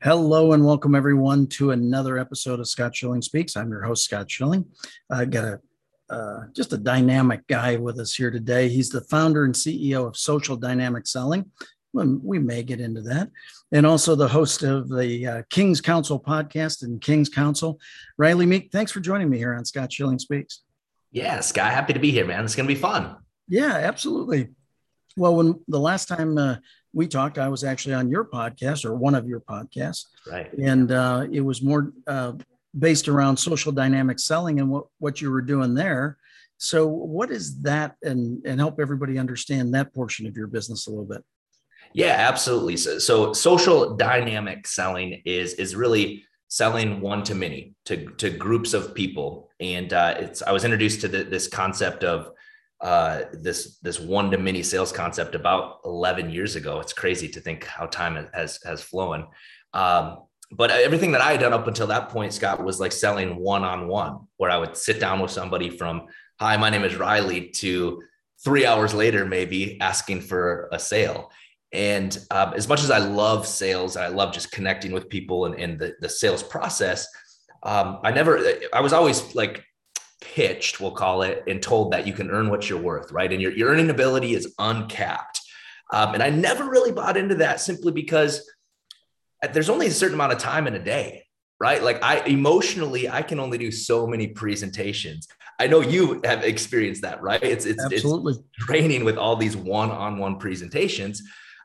Hello and welcome everyone to another episode of Scott Schilling Speaks. I'm your host, Scott Schilling. I got a uh, just a dynamic guy with us here today. He's the founder and CEO of Social Dynamic Selling. We may get into that. And also the host of the uh, King's Council podcast and King's Council. Rylee Meek, thanks for joining me here on Scott Schilling Speaks. Yeah, Scott, happy to be here, man. It's going to be fun. Yeah, absolutely. Well, when the last time uh, we talked, I was actually on your podcast or one of your podcasts. Right. And uh, it was more uh, based around social dynamic selling and what, what you were doing there. So, what is that? And, and help everybody understand that portion of your business a little bit. Yeah, absolutely. So, so social dynamic selling is is really selling one to many to to groups of people, and uh, it's I was introduced to the, this concept of uh, this this one to many sales concept about 11 years ago. It's crazy to think how time has has flown. Um, but everything that I had done up until that point, Scott, was like selling one on one, where I would sit down with somebody from "Hi, my name is Rylee" to three hours later, maybe asking for a sale. And um, as much as I love sales, I love just connecting with people and, and the, the sales process. Um, I never, I was always like pitched, we'll call it, and told that you can earn what you're worth, right? And your, your earning ability is uncapped. Um, and I never really bought into that simply because there's only a certain amount of time in a day, right? Like I emotionally, I can only do so many presentations. I know you have experienced that, right? It's it's, Absolutely. it's training with all these one-on-one presentations.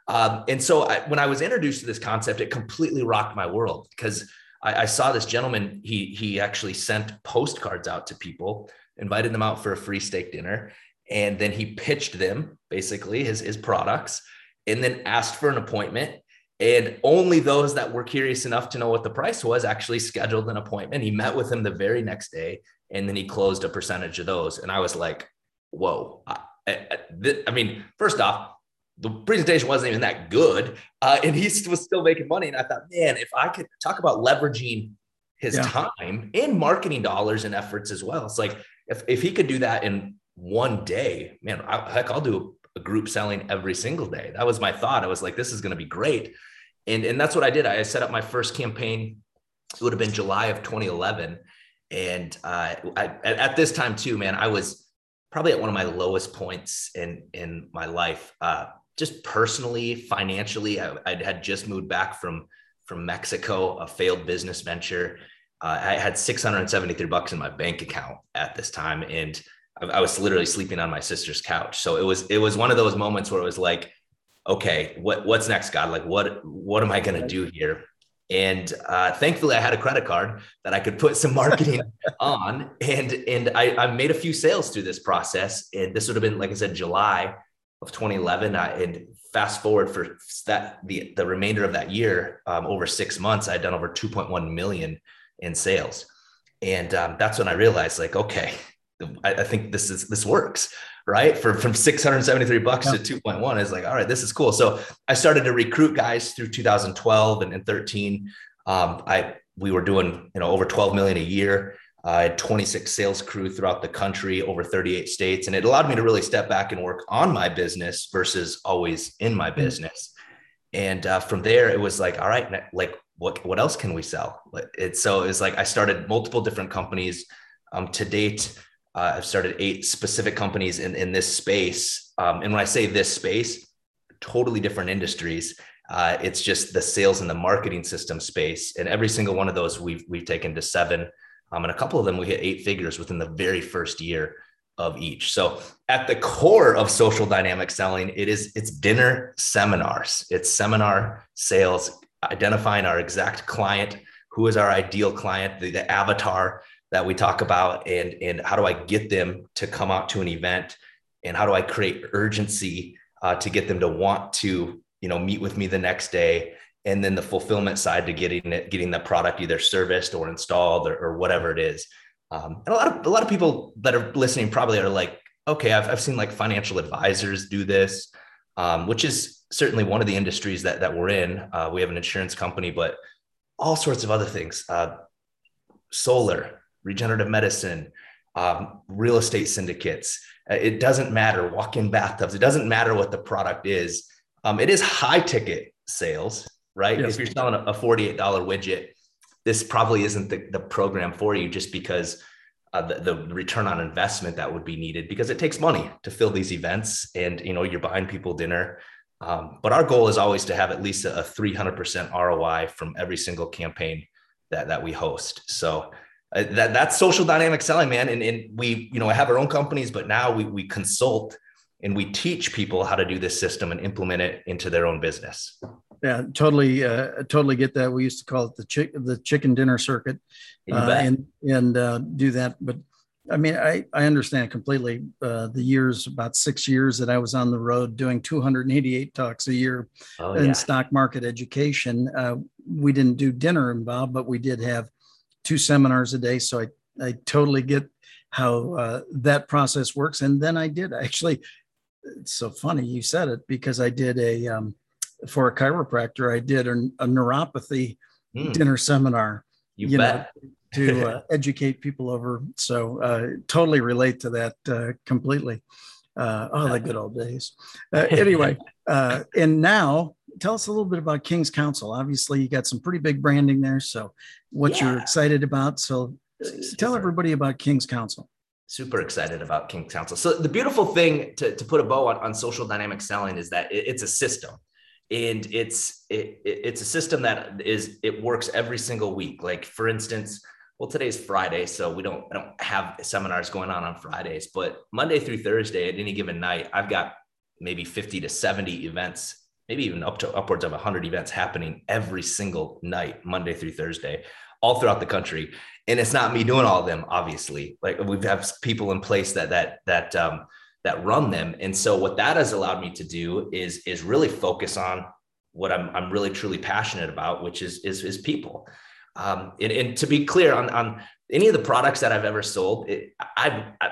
Um, and so I, when I was introduced to this concept, it completely rocked my world because I, I, saw this gentleman. He he actually sent postcards out to people, invited them out for a free steak dinner, and then he pitched them basically his his products, and then asked for an appointment. And only those that were curious enough to know what the price was actually scheduled an appointment. He met with him the very next day, and then he closed a percentage of those. And I was like, "Whoa!" I, I, I mean, first off, the presentation wasn't even that good, uh, and he was still making money. And I thought, man, if I could talk about leveraging his yeah. time and marketing dollars and efforts as well, it's like if if he could do that in one day, man, I, heck, I'll do a group selling every single day. That was my thought. I was like, this is going to be great, and and that's what I did. I set up my first campaign. It would have been July of 2011, and uh, I, at this time too, man, I was probably at one of my lowest points in in my life. Uh, just personally, financially, I, I had just moved back from from Mexico, a failed business venture. Uh, I had 673 bucks in my bank account at this time, and I, I, was literally sleeping on my sister's couch. So it was it was one of those moments where it was like, okay, what what's next, God? Like what what am I going to do here? And uh, thankfully, I had a credit card that I could put some marketing on, and and I, I made a few sales through this process. And this would have been, like I said, July of 2011 I, and fast forward for that the the remainder of that year um, over six months i had done over 2.1 million in sales. And um, that's when i realized like okay I, I, think this is this works right? For from 673 bucks yeah. to 2.1 is like all right this is cool. So i started to recruit guys through 2012 and, and 13 um, i we were doing you know over 12 million a year I had 26 sales crew throughout the country, over 38 states, and it allowed me to really step back and work on my business versus always in my mm-hmm. business. And uh, from there, it was like, all right, like what what else can we sell? It's so it's like I started multiple different companies. Um, to date, uh, I've started eight specific companies in in this space. Um, and when I say this space, totally different industries. Uh, it's just the sales and the marketing system space, and every single one of those we've we've taken to seven um, and a couple of them we hit eight figures within the very first year of each. So at the core of social dynamic selling, it is it's dinner seminars. It's seminar sales, identifying our exact client, who is our ideal client, the, the avatar that we talk about, and, and how do I get them to come out to an event, and how do I create urgency uh, to get them to want to you know meet with me the next day and then the fulfillment side to getting it, getting the product either serviced or installed or, or whatever it is. Um, and a lot of a lot of people that are listening probably are like, okay, I've, I've seen like financial advisors do this, um, which is certainly one of the industries that that we're in. Uh, we have an insurance company, but all sorts of other things, uh, solar, regenerative medicine, um, real estate syndicates. Uh, it doesn't matter. Walk-in bathtubs. It doesn't matter what the product is. Um, it is high ticket sales right? Yes. If you're selling a $48 widget, this probably isn't the, the program for you just because uh, the, the return on investment that would be needed because it takes money to fill these events and you know you're buying people dinner um, but our goal is always to have at least a 300% roi from every single campaign that, that we host so uh, that, that's social dynamic selling man and, and we you know have our own companies but now we, we consult and we teach people how to do this system and implement it into their own business yeah totally uh, totally get that. We used to call it the chick the chicken dinner circuit uh, and and uh, do that. But i mean i i understand completely uh, the years about six years that i was on the road doing 288 talks a year oh, in yeah. stock market education. Uh, we didn't do dinner involved but we did have two seminars a day. So i i totally get how uh, that process works. And then i did actually it's so funny you said it because i did a um, for a chiropractor, I did a, a neuropathy mm. dinner seminar. You, you bet. Know, to uh, educate people over. So uh, totally relate to that uh, completely. Uh, oh, the good old days. Uh, anyway, uh, and now tell us a little bit about King's Council. Obviously, you got some pretty big branding there. So, what yeah. you're excited about. So, tell everybody about King's Council. super excited about King's Council. So the beautiful thing to, to put a bow on, on social dynamic selling is that it, it's a system and it's it, it's a system that is it works every single week. Like for instance well today's friday so we don't i don't have seminars going on on fridays but monday through thursday at any given night i've got maybe 50 to 70 events maybe even up to upwards of 100 events happening every single night monday through thursday all throughout the country. And it's not me doing all of them obviously. Like we have people in place that that that um, that run them. And so what that has allowed me to do is is really focus on what I'm I'm really truly passionate about, which is is, is people. Um, and, and, to be clear on on any of the products that I've ever sold, it, I've, I,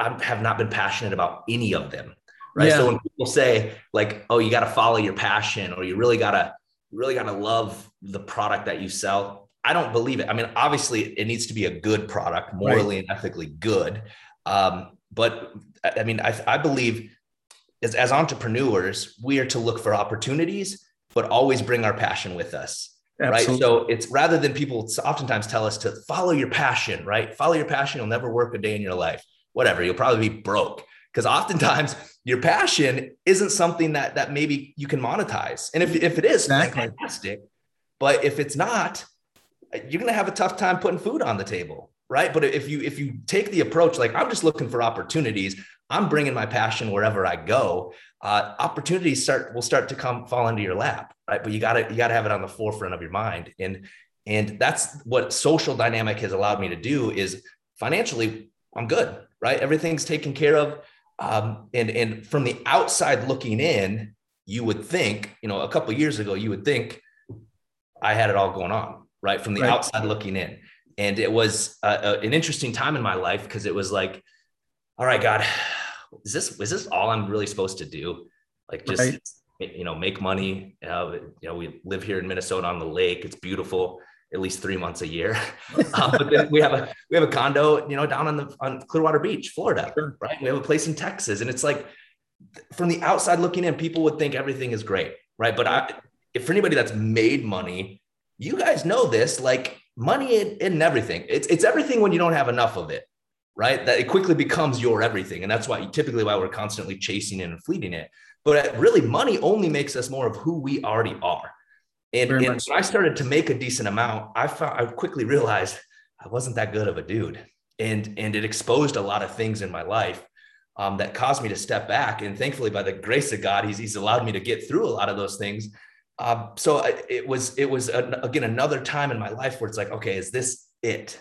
I have not been passionate about any of them. Right. Yeah. So when people say like, "Oh, you got to follow your passion," or "You really gotta really gotta love the product that you sell," I don't believe it. I mean, obviously, it needs to be a good product, morally right. and ethically good. Um, but I mean, I, I believe as, as entrepreneurs, we are to look for opportunities, but always bring our passion with us. Absolutely. Right. So it's rather than people oftentimes tell us to follow your passion, right? Follow your passion. You'll never work a day in your life. Whatever. You'll probably be broke because oftentimes your passion isn't something that that maybe you can monetize. And if, if it is, exactly. fantastic. But if it's not, you're going to have a tough time putting food on the table right? But if you if you take the approach like i'm just looking for opportunities i'm bringing my passion wherever i go uh, opportunities start will start to come fall into your lap right? But you got to you got to have it on the forefront of your mind. And and that's what social dynamic has allowed me to do is financially i'm good right? Everything's taken care of. Um, and and from the outside looking in you would think you know a couple years ago you would think i had it all going on right? From the right. outside looking in and it was an interesting time in my life because it was like all right god is this is this all i'm really supposed to do? Like just right. you know make money. Uh, you know we live here in minnesota on the lake. It's beautiful at least three months a year. Um, but then we have a we have a condo you know down on the on clearwater beach florida sure. right? We have a place in texas. And it's like from the outside looking in people would think everything is great right? But i if for anybody that's made money you guys know this like money isn't everything. It's, it's everything when you don't have enough of it, right? That it quickly becomes your everything. And that's why typically why we're constantly chasing it and fleeting it. But really, money only makes us more of who we already are. And, and when I started to make a decent amount, I found I quickly realized I wasn't that good of a dude. And, and it exposed a lot of things in my life um, that caused me to step back. And thankfully, by the grace of God, he's, he's allowed me to get through a lot of those things um, so it was it was again another time in my life where it's like, okay, is this it?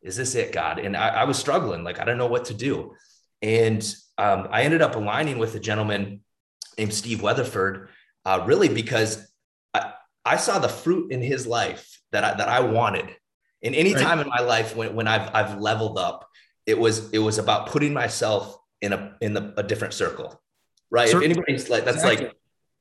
Is this it, God? And I, I was struggling, like I don't know what to do. And um, I ended up aligning with a gentleman named Steve Weatherford, uh, really because I, I, saw the fruit in his life that I, that I wanted. And any right. time in my life when, when I've I've leveled up, it was it was about putting myself in a in the, a different circle, right? If anybody's like that's exactly. like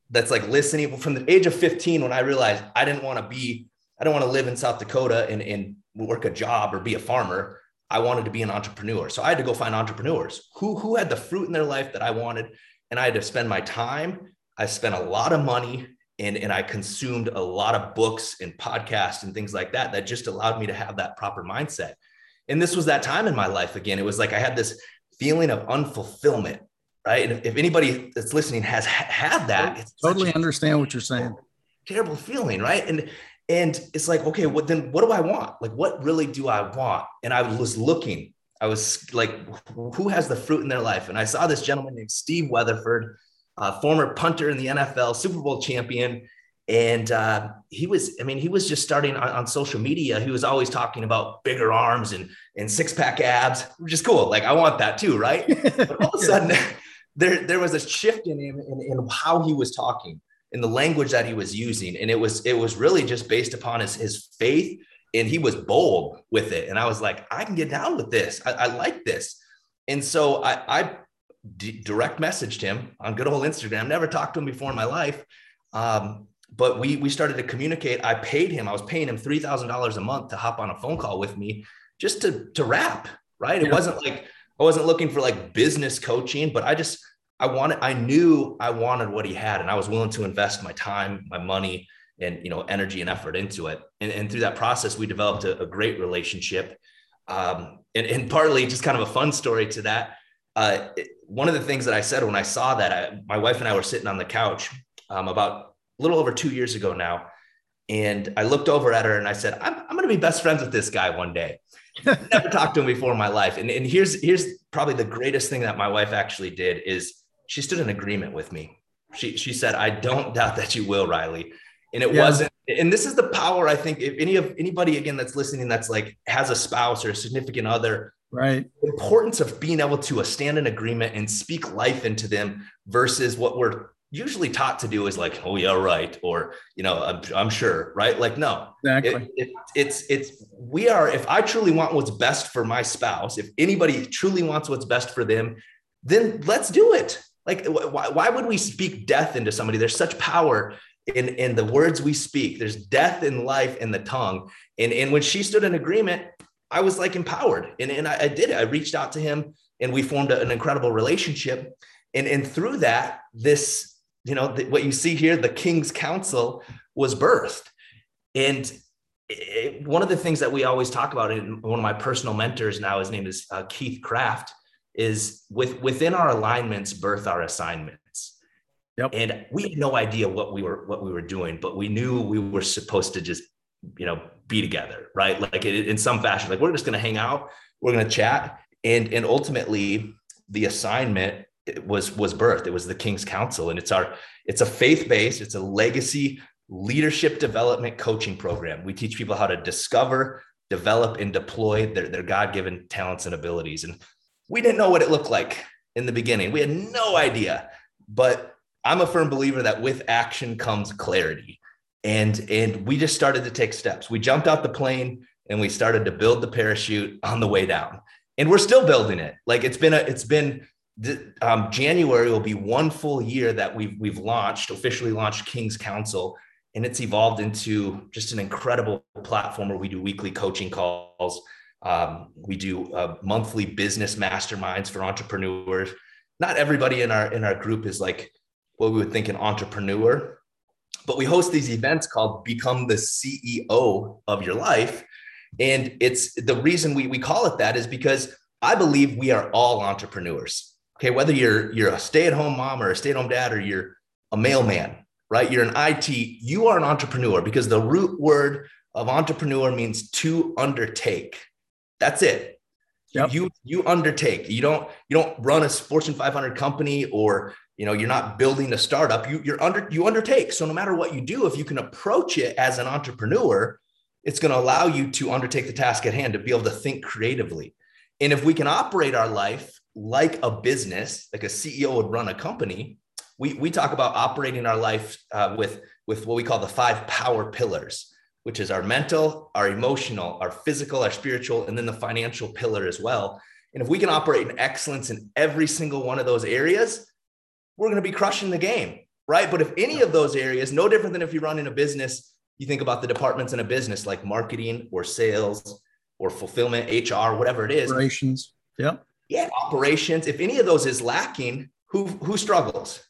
that's like listening from the age of 15 when I realized I didn't want to be, I don't want to live in South Dakota and, and work a job or be a farmer. I wanted to be an entrepreneur. So I had to go find entrepreneurs who, who had the fruit in their life that I wanted. And I had to spend my time. I spent a lot of money and and I consumed a lot of books and podcasts and things like that that just allowed me to have that proper mindset. And this was that time in my life again. It was like I had this feeling of unfulfillment, right? And if anybody that's listening has had that, it's totally understand what you're saying. Terrible feeling, right? And and it's like, okay, what then? What do I want? Like, what really do I want? And I was looking. I was like, who has the fruit in their life? And I saw this gentleman named Steve Weatherford uh, former punter in the NFL, Super Bowl champion. And uh, he was, I mean, he was just starting on, on, social media. He was always talking about bigger arms and, and six pack abs, which is cool. Like, I want that too, right? But all of a sudden, there, there was a shift in him in, in how he was talking, in the language that he was using. And it was, it was really just based upon his, his faith. And he was bold with it. And I was like, I can get down with this. I, I like this. And so I, I d- direct messaged him on good old Instagram. Never talked to him before in my life. Um, but we we started to communicate. I paid him. I was paying him three thousand dollars a month to hop on a phone call with me just to to rap. Right. It wasn't like I wasn't looking for like business coaching, but I just I wanted. I knew I wanted what he had, and I was willing to invest my time, my money, and you know energy and effort into it. And, and through that process, we developed a, a great relationship. Um, and, and partly just kind of a fun story to that. Uh, one of the things that I said when I saw that, I, my wife and I were sitting on the couch um, about a little over two years ago now. And I looked over at her and I said, I'm, I'm going to be best friends with this guy one day. Never talked to him before in my life. And, and here's, here's probably the greatest thing that my wife actually did is she stood in agreement with me. She, she said, I don't doubt that you will, Rylee. And it yeah. wasn't, and this is the power, I think, if any of anybody again that's listening that's like has a spouse or a significant other right importance of being able to stand in agreement and speak life into them versus what we're usually taught to do is like oh yeah right or you know i'm, I'm sure right? Like no. Exactly. it, it, it's it's we are if i truly want what's best for my spouse if anybody truly wants what's best for them then let's do it. Like why, why would we speak death into somebody? There's such power in in the words we speak. There's death in life in the tongue. And and when she stood in agreement I was like empowered. And, and I, I did it. I reached out to him and we formed a, an incredible relationship. And, and through that, this, you know, the, what you see here, the King's Council was birthed. And it, one of the things that we always talk about, and one of my personal mentors now, his name is uh, Keith Craft, is with within our alignments, birth our assignments. Yep. And we had no idea what we were what we were doing, but we knew we were supposed to just you know be together right like in some fashion like we're just going to hang out we're going to chat and and ultimately the assignment was was birthed. It was the king's council and it's our it's a faith-based it's a legacy leadership development coaching program. We teach people how to discover develop and deploy their, their god-given talents and abilities. And we didn't know what it looked like in the beginning. We had no idea. But i'm a firm believer that with action comes clarity. And and we just started to take steps. We jumped out the plane and we started to build the parachute on the way down. And we're still building it. Like it's been a it's been um, january will be one full year that we've we've launched officially launched king's council and it's evolved into just an incredible platform where we do weekly coaching calls um, we do uh, monthly business masterminds for entrepreneurs not everybody in our in our group is like what we would think an entrepreneur but we host these events called Become the CEO of Your Life. And it's the reason we, we call it that is because I believe we are all entrepreneurs. Okay, whether you're you're a stay-at-home mom or a stay-at-home dad or you're a mailman, right? You're an IT, you are an entrepreneur because the root word of entrepreneur means to undertake. That's it. Yep. You you undertake. You don't you don't run a Fortune 500 company or you know you're not building a startup you you're under you undertake so no matter what you do if you can approach it as an entrepreneur it's going to allow you to undertake the task at hand to be able to think creatively and if we can operate our life like a business like a ceo would run a company we, we talk about operating our life uh, with with what we call the five power pillars which is our mental our emotional our physical our spiritual and then the financial pillar as well and if we can operate in excellence in every single one of those areas we're going to be crushing the game, right? But if any of those areas, no different than if you run in a business, you think about the departments in a business like marketing or sales or fulfillment, HR, whatever it is. Operations. Yeah. Yeah. Operations. If any of those is lacking, who who struggles?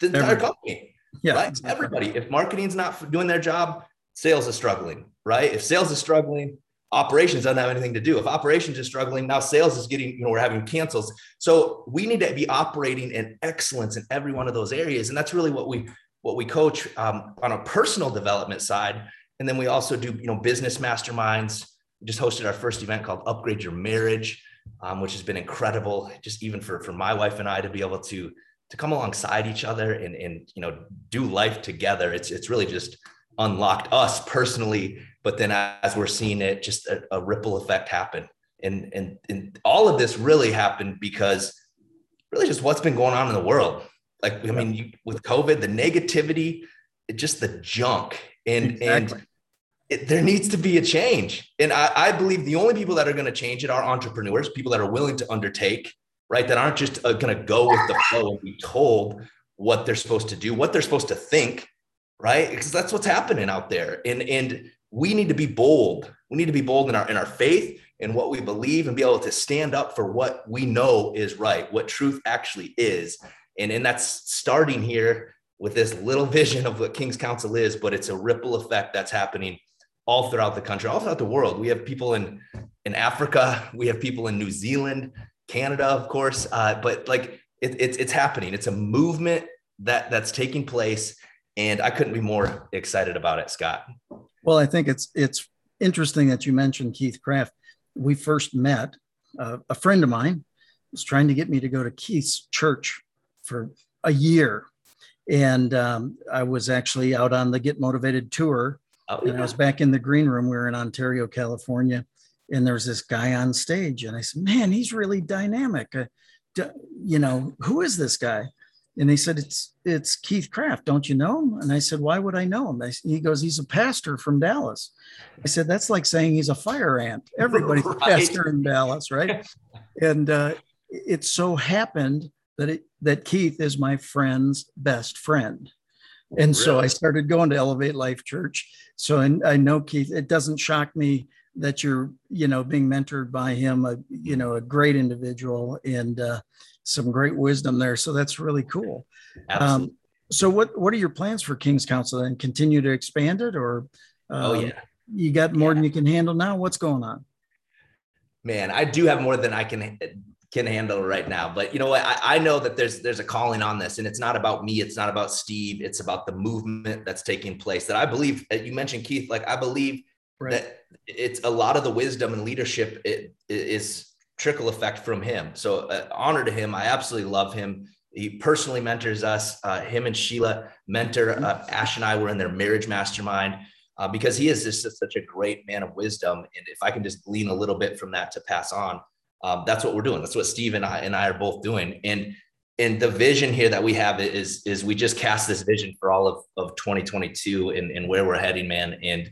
The entire company. Yeah, right? exactly. everybody. If marketing's not doing their job, sales is struggling, right? If sales is struggling, operations doesn't have anything to do. If operations is struggling, now sales is getting, you know, we're having cancels. So we need to be operating in excellence in every one of those areas. And that's really what we what we coach um, on a personal development side. And then we also do, you know, business masterminds. We just hosted our first event called Upgrade Your Marriage, um, which has been incredible, just even for, for my wife and I to be able to to come alongside each other and, and you know do life together. It's it's really just unlocked us personally, but then as we're seeing it, just a, a ripple effect happen. And, and and all of this really happened because really just what's been going on in the world like, I mean, you, with COVID, the negativity, it, just the junk, and exactly. and it, there needs to be a change. And I, I believe the only people that are going to change it are entrepreneurs, people that are willing to undertake, right? That aren't just uh, going to go with the flow and be told what they're supposed to do, what they're supposed to think, right? Because that's what's happening out there. And and we need to be bold. We need to be bold in our in our faith and what we believe and be able to stand up for what we know is right, what truth actually is. And, and that's starting here with this little vision of what King's Council is, but it's a ripple effect that's happening all throughout the country, all throughout the world. We have people in, in Africa, we have people in New Zealand, Canada, of course, uh, but like it, it's, it's happening. It's a movement that that's taking place. And I couldn't be more excited about it, Scott. Well, I think it's, it's interesting that you mentioned Keith Craft. We first met, uh, a friend of mine was trying to get me to go to Keith's church for a year. And um, I was actually out on the Get Motivated tour. Oh, and I was back in the green room. We were in Ontario, California. And there was this guy on stage. And I said, Man, he's really dynamic. Uh, d- you know, who is this guy? And they said, It's it's Keith Craft. Don't you know him? And I said, Why would I know him? I, he goes, He's a pastor from Dallas. I said, That's like saying he's a fire ant. Everybody's right. a pastor in Dallas, right? and uh, it so happened that it, that Keith is my friend's best friend. And really? so I started going to Elevate Life Church. So I, I know Keith, it doesn't shock me that you're, you know, being mentored by him, a, you know, a great individual and uh, some great wisdom there. So that's really cool. Um, so what, what are your plans for King's Council and continue to expand it or, oh um, yeah, you got more yeah. than you can handle now. What's going on? Man, I do have more than I can can handle right now. But you know what? I, I, know that there's there's a calling on this, and it's not about me. It's not about Steve. It's about the movement that's taking place. That I believe. Uh, you mentioned Keith. Like I believe right. that it's a lot of the wisdom and leadership it, it is trickle effect from him. So uh, honor to him. I absolutely love him. He personally mentors us. Uh, him and Sheila mentor uh, Ash and I were in their marriage mastermind. Uh, because he is just such a great man of wisdom. And if I can just glean a little bit from that to pass on, um, that's what we're doing. That's what Steve and I and I are both doing. And and the vision here that we have is is we just cast this vision for all of, of 2022 and, and where we're heading, man. And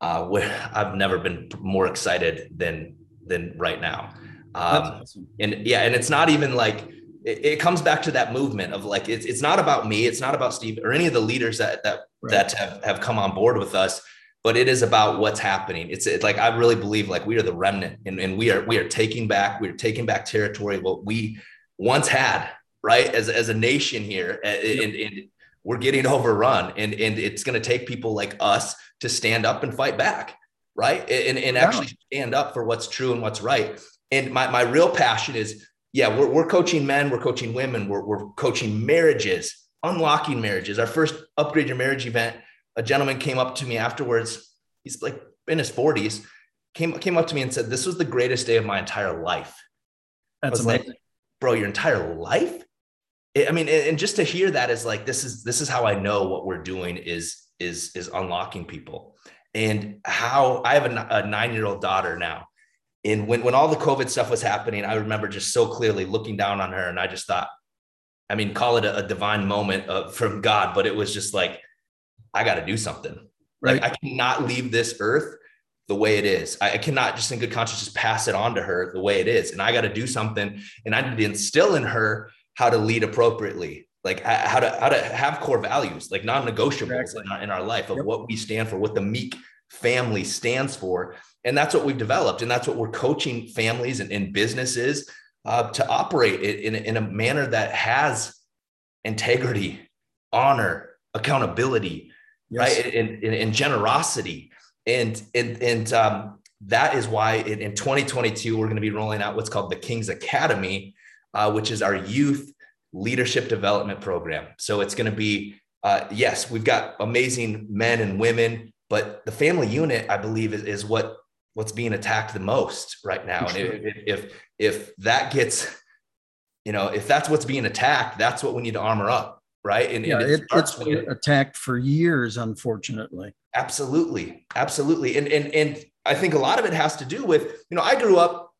uh, where I've never been more excited than than right now. Um, awesome. And yeah, and it's not even like it, it, comes back to that movement of like it's it's not about me, it's not about Steve or any of the leaders that that right. that have, have come on board with us but it is about what's happening. It's, it's like I really believe like we are the remnant and, and we are we are taking back, we are taking back territory what we once had, right? As, as a nation here. And, and we're getting overrun. And, and it's going to take people like us to stand up and fight back, right? And, and actually stand up for what's true and what's right. And my, my real passion is, yeah, we're, we're coaching men, we're coaching women, we're, we're coaching marriages, unlocking marriages. Our first upgrade your marriage event a gentleman came up to me afterwards. He's like in his 40s, came came up to me and said, "This was the greatest day of my entire life." That's amazing. like, bro, your entire life? I mean, and just to hear that is like this is this is how I know what we're doing is is is unlocking people, and how I have a, a nine year old daughter now, and when when all the COVID stuff was happening, I remember just so clearly looking down on her, and I just thought, I mean, call it a, a divine moment uh, from God, but it was just like I got to do something. Right. Like I cannot leave this earth the way it is. I, cannot just in good conscience just pass it on to her the way it is. And I got to do something. And I need to instill in her how to lead appropriately, like how to how to have core values, like non-negotiables exactly. in, our, in our life of yep. what we stand for, what the Meek family stands for. And that's what we've developed. And that's what we're coaching families and, and businesses uh, to operate in, in, in a manner that has integrity, honor, accountability, yes. right? And, and, and, generosity. And, and, and um, that is why in, in 2022, we're going to be rolling out what's called the King's Academy, uh, which is our youth leadership development program. So it's going to be, uh, yes, we've got amazing men and women, but the family unit, I believe, is, is what what's being attacked the most right now. And if, if if that gets, you know, if that's what's being attacked, that's what we need to armor up, right? And, yeah, and it, it's been attacked for years, unfortunately. Absolutely, absolutely, and and and I think a lot of it has to do with, you know, I grew up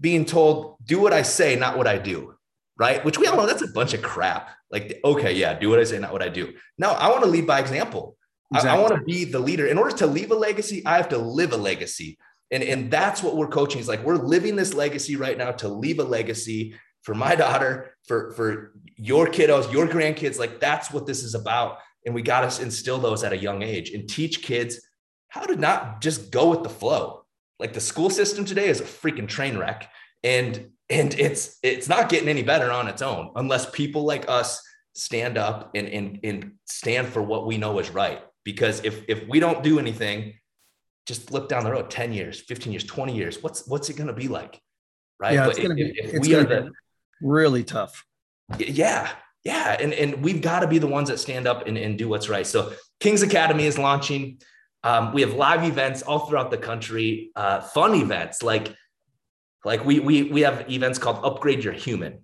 being told, "Do what I say, not what I do." Right, which we all know that's a bunch of crap. Like, okay, yeah, do what I say, not what I do. No, I want to lead by example. Exactly. I, I want to be the leader. In order to leave a legacy, I have to live a legacy. And, and that's what we're coaching is like we're living this legacy right now to leave a legacy for my daughter, for, for your kiddos, your grandkids. Like that's what this is about. And we got to instill those at a young age and teach kids how to not just go with the flow. Like the school system today is a freaking train wreck. And and it's it's not getting any better on its own unless people like us stand up and, and, and stand for what we know is right because if if we don't do anything just look down the road 10 years 15 years 20 years what's what's it going to be like right yeah, but it's going to be it's we are the, really tough. Yeah yeah and and we've got to be the ones that stand up and, and do what's right. So king's academy is launching. Um, we have live events all throughout the country uh, fun events like like we we we have events called upgrade your human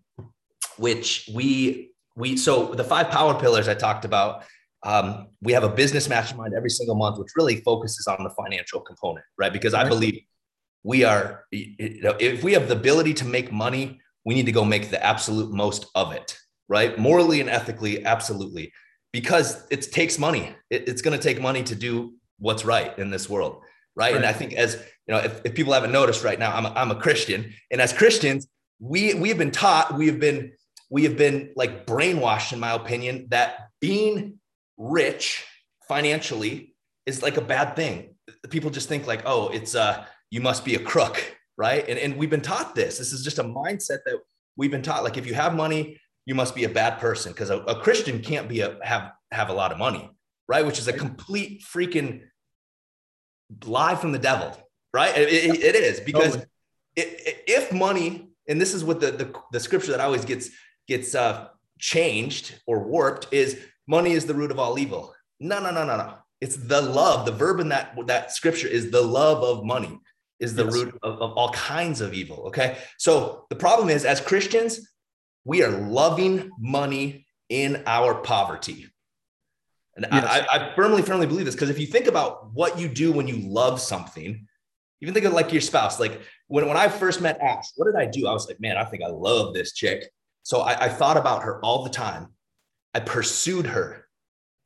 which we we so the five power pillars i talked about um, we have a business mastermind every single month, which really focuses on the financial component, right? Because I believe we are, you know, if we have the ability to make money, we need to go make the absolute most of it, right? Morally and ethically, absolutely, because it takes money. It, it's going to take money to do what's right in this world, right? right. And I think as you know, if, if people haven't noticed right now, I'm a, I'm a Christian, and as Christians, we we have been taught, we have been we have been like brainwashed, in my opinion, that being rich financially is like a bad thing. People just think like, oh, it's uh, you must be a crook, right? And, and we've been taught this. This is just a mindset that we've been taught. Like if you have money, you must be a bad person because a, a, Christian can't be a have have a lot of money, right? Which is a complete freaking lie from the devil, right? it, it, it is because it, if money, and this is what the, the the scripture that always gets gets uh, changed or warped is money is the root of all evil. No, no, no, no, no. It's the love. The verb in that that scripture is the love of money is the yes. root of, of all kinds of evil. Okay. So the problem is, as Christians, we are loving money in our poverty. And yes. I, I, firmly, firmly believe this because if you think about what you do when you love something, even think of like your spouse. Like when, when I first met Ash, what did I do? I was like, man, I think I love this chick. So I, I thought about her all the time. I pursued her.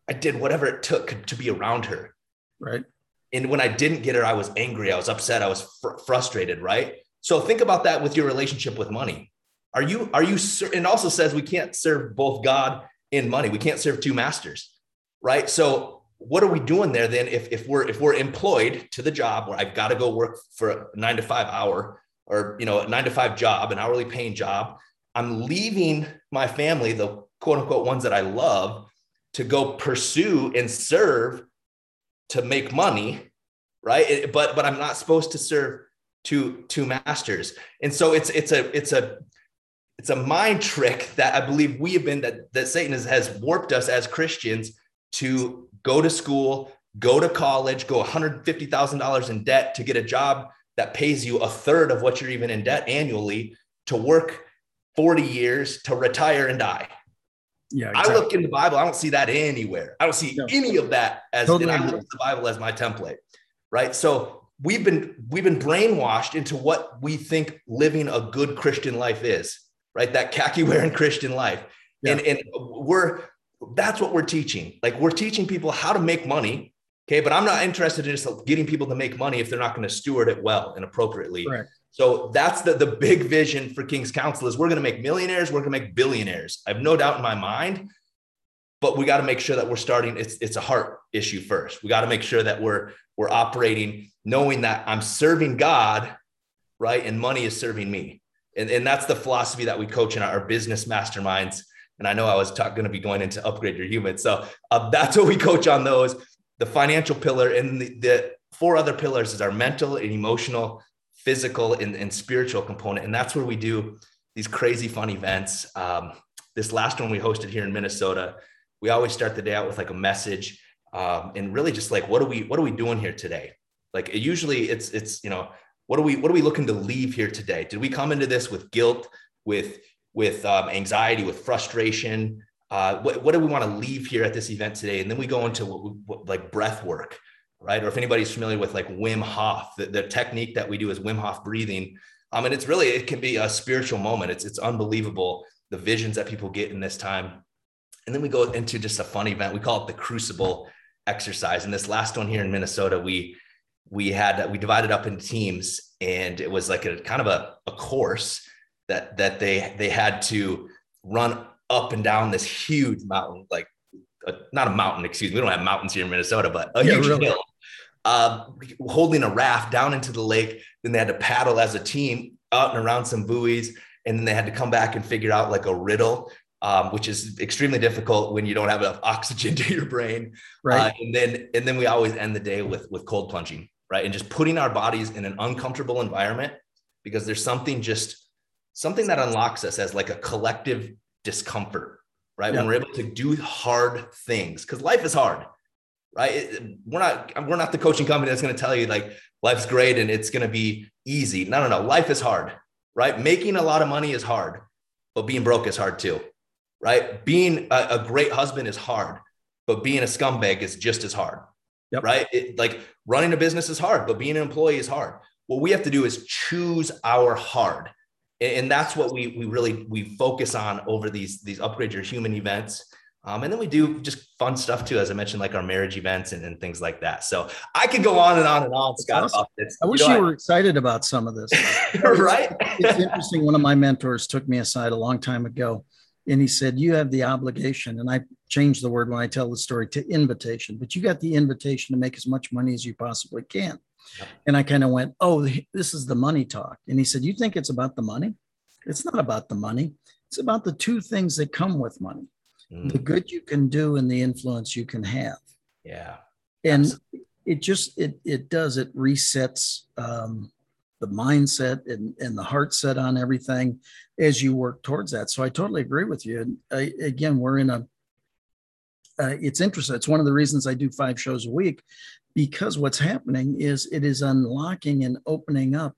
I did whatever it took to be around her. Right. And when I didn't get her, I was angry. I was upset. I was fr- frustrated. Right. So think about that with your relationship with money. Are you, are you, and also says we can't serve both God and money. We can't serve two masters. Right. So what are we doing there then if, if we're if we're employed to the job where I've got to go work for a nine to five hour or you know a nine to five job, an hourly paying job, I'm leaving my family, the quote unquote ones that I love to go pursue and serve to make money, right? but but I'm not supposed to serve two two masters. And so it's it's a it's a it's a mind trick that I believe we have been that that Satan has, has warped us as Christians to go to school, go to college, go $150,000 in debt to get a job that pays you a third of what you're even in debt annually to work 40 years to retire and die. Yeah, exactly. I look in the Bible, I don't see that anywhere. I don't see no. any of that as totally. I look the Bible as my template, right? So we've been we've been brainwashed into what we think living a good Christian life is, right? That khaki wearing Christian life, yeah. and and we're that's what we're teaching. Like we're teaching people how to make money, okay? But I'm not interested in just getting people to make money if they're not going to steward it well and appropriately. Correct. So that's the, the big vision for King's Council is we're going to make millionaires, we're going to make billionaires. I have no doubt in my mind, but we got to make sure that we're starting. It's, it's a heart issue first. We got to make sure that we're, we're operating knowing that I'm serving God, right? And money is serving me. And, and that's the philosophy that we coach in our business masterminds. And I know I was going to be going into upgrade your human. So uh, that's what we coach on those. The financial pillar and the, the four other pillars is our mental and emotional, physical, and, and spiritual component. And that's where we do these crazy fun events. Um, this last one we hosted here in Minnesota, we always start the day out with like a message um, and really just like what are we what are we doing here today? Like usually it's it's you know what are we what are we looking to leave here today? Did we come into this with guilt, with with um, anxiety, with frustration? Uh, what, what do we want to leave here at this event today? And then we go into what, what, like breath work, right? Or if anybody's familiar with like Wim Hof, the, the technique that we do is Wim Hof breathing. Um, and it's really it can be a spiritual moment. It's it's unbelievable the visions that people get in this time. And then we go into just a fun event. We call it the Crucible exercise. And this last one here in Minnesota, we we had we divided up in teams, and it was like a kind of a, a course that that they they had to run up and down this huge mountain, like a, not a mountain, excuse me. We don't have mountains here in Minnesota, but a yeah, huge really. hill. Uh, holding a raft down into the lake. Then they had to paddle as a team out and around some buoys. And then they had to come back and figure out like a riddle um, which is extremely difficult when you don't have enough oxygen to your brain. Right. Uh, and then and then we always end the day with with cold plunging right? And just putting our bodies in an uncomfortable environment because there's something just something that unlocks us as like a collective discomfort right? Yeah. when we're able to do hard things because life is hard right it, we're not we're not the coaching company that's going to tell you like life's great and it's going to be easy no no no life is hard right? Making a lot of money is hard, but being broke is hard too, right? Being a, a great husband is hard, but being a scumbag is just as hard, yep. right? It, like running a business is hard, but being an employee is hard. What we have to do is choose our hard. And that's what we, we really, we focus on over these, these upgrade your human events um, and then we do just fun stuff too, as I mentioned, like our marriage events and, and things like that. So I could go on and on and on, Scott. Awesome. I wish you, know, you were I, excited about some of this. right? it's interesting. One of my mentors took me aside a long time ago and he said, You have the obligation. And I changed the word when I tell the story to invitation, but you got the invitation to make as much money as you possibly can. And I kind of went, Oh, this is the money talk. And he said, You think it's about the money? It's not about the money. It's about the two things that come with money mm. the good you can do and the influence you can have. Yeah. And Absolutely. it just it it does it resets um, the mindset and, and the heart set on everything as you work towards that. So I totally agree with you. And I, again, we're in a uh, it's interesting. It's one of the reasons I do five shows a week because what's happening is it is unlocking and opening up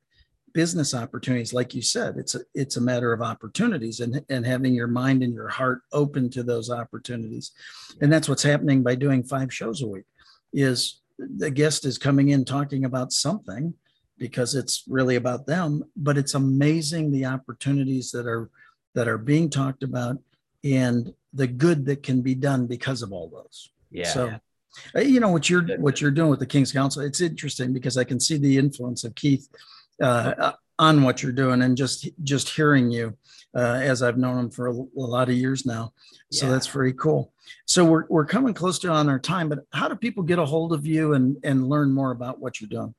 business opportunities like you said it's a it's a matter of opportunities and and having your mind and your heart open to those opportunities. And that's what's happening by doing five shows a week is the guest is coming in talking about something because it's really about them but it's amazing the opportunities that are that are being talked about and the good that can be done because of all those. Yeah. So you know what you're what you're doing with the king's council it's interesting because i can see the influence of keith uh, on what you're doing and just just hearing you uh, as I've known him for a, a lot of years now. So yeah. that's very cool. So we're we're coming close to on our time, but how do people get a hold of you and and learn more about what you're doing?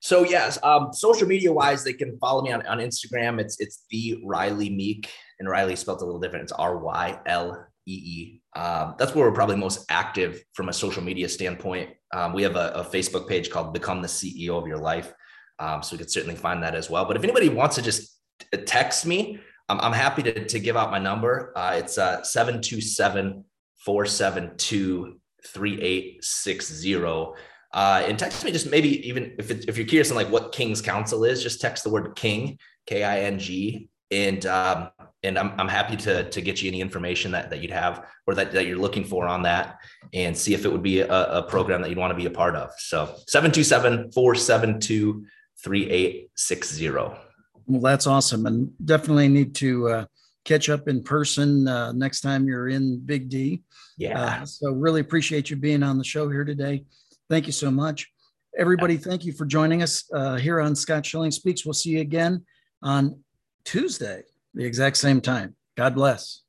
So yes, um, social media wise, they can follow me on, on Instagram. It's it's the Rylee Meek, and Rylee spelled a little different. It's R Y L E E. Um, that's where we're probably most active from a social media standpoint. Um, we have a, a, Facebook page called Become the CEO of Your Life. Um, so we could certainly find that as well. But if anybody wants to just text me, I'm, I'm happy to, to give out my number. Uh, it's uh, 727 472 3860. Uh, and text me just maybe even if, it, if you're curious on like what King's Council is, just text the word King, K I N G, and um, and I'm, I'm happy to to get you any information that, that you'd have or that, that you're looking for on that and see if it would be a, a program that you'd want to be a part of. So 727 472 3860. Well, that's awesome. And definitely need to uh, catch up in person uh, next time you're in Big D. Yeah. Uh, so, really appreciate you being on the show here today. Thank you so much. Everybody, thank you for joining us uh, here on Scott Schilling Speaks. We'll see you again on Tuesday, the exact same time. God bless.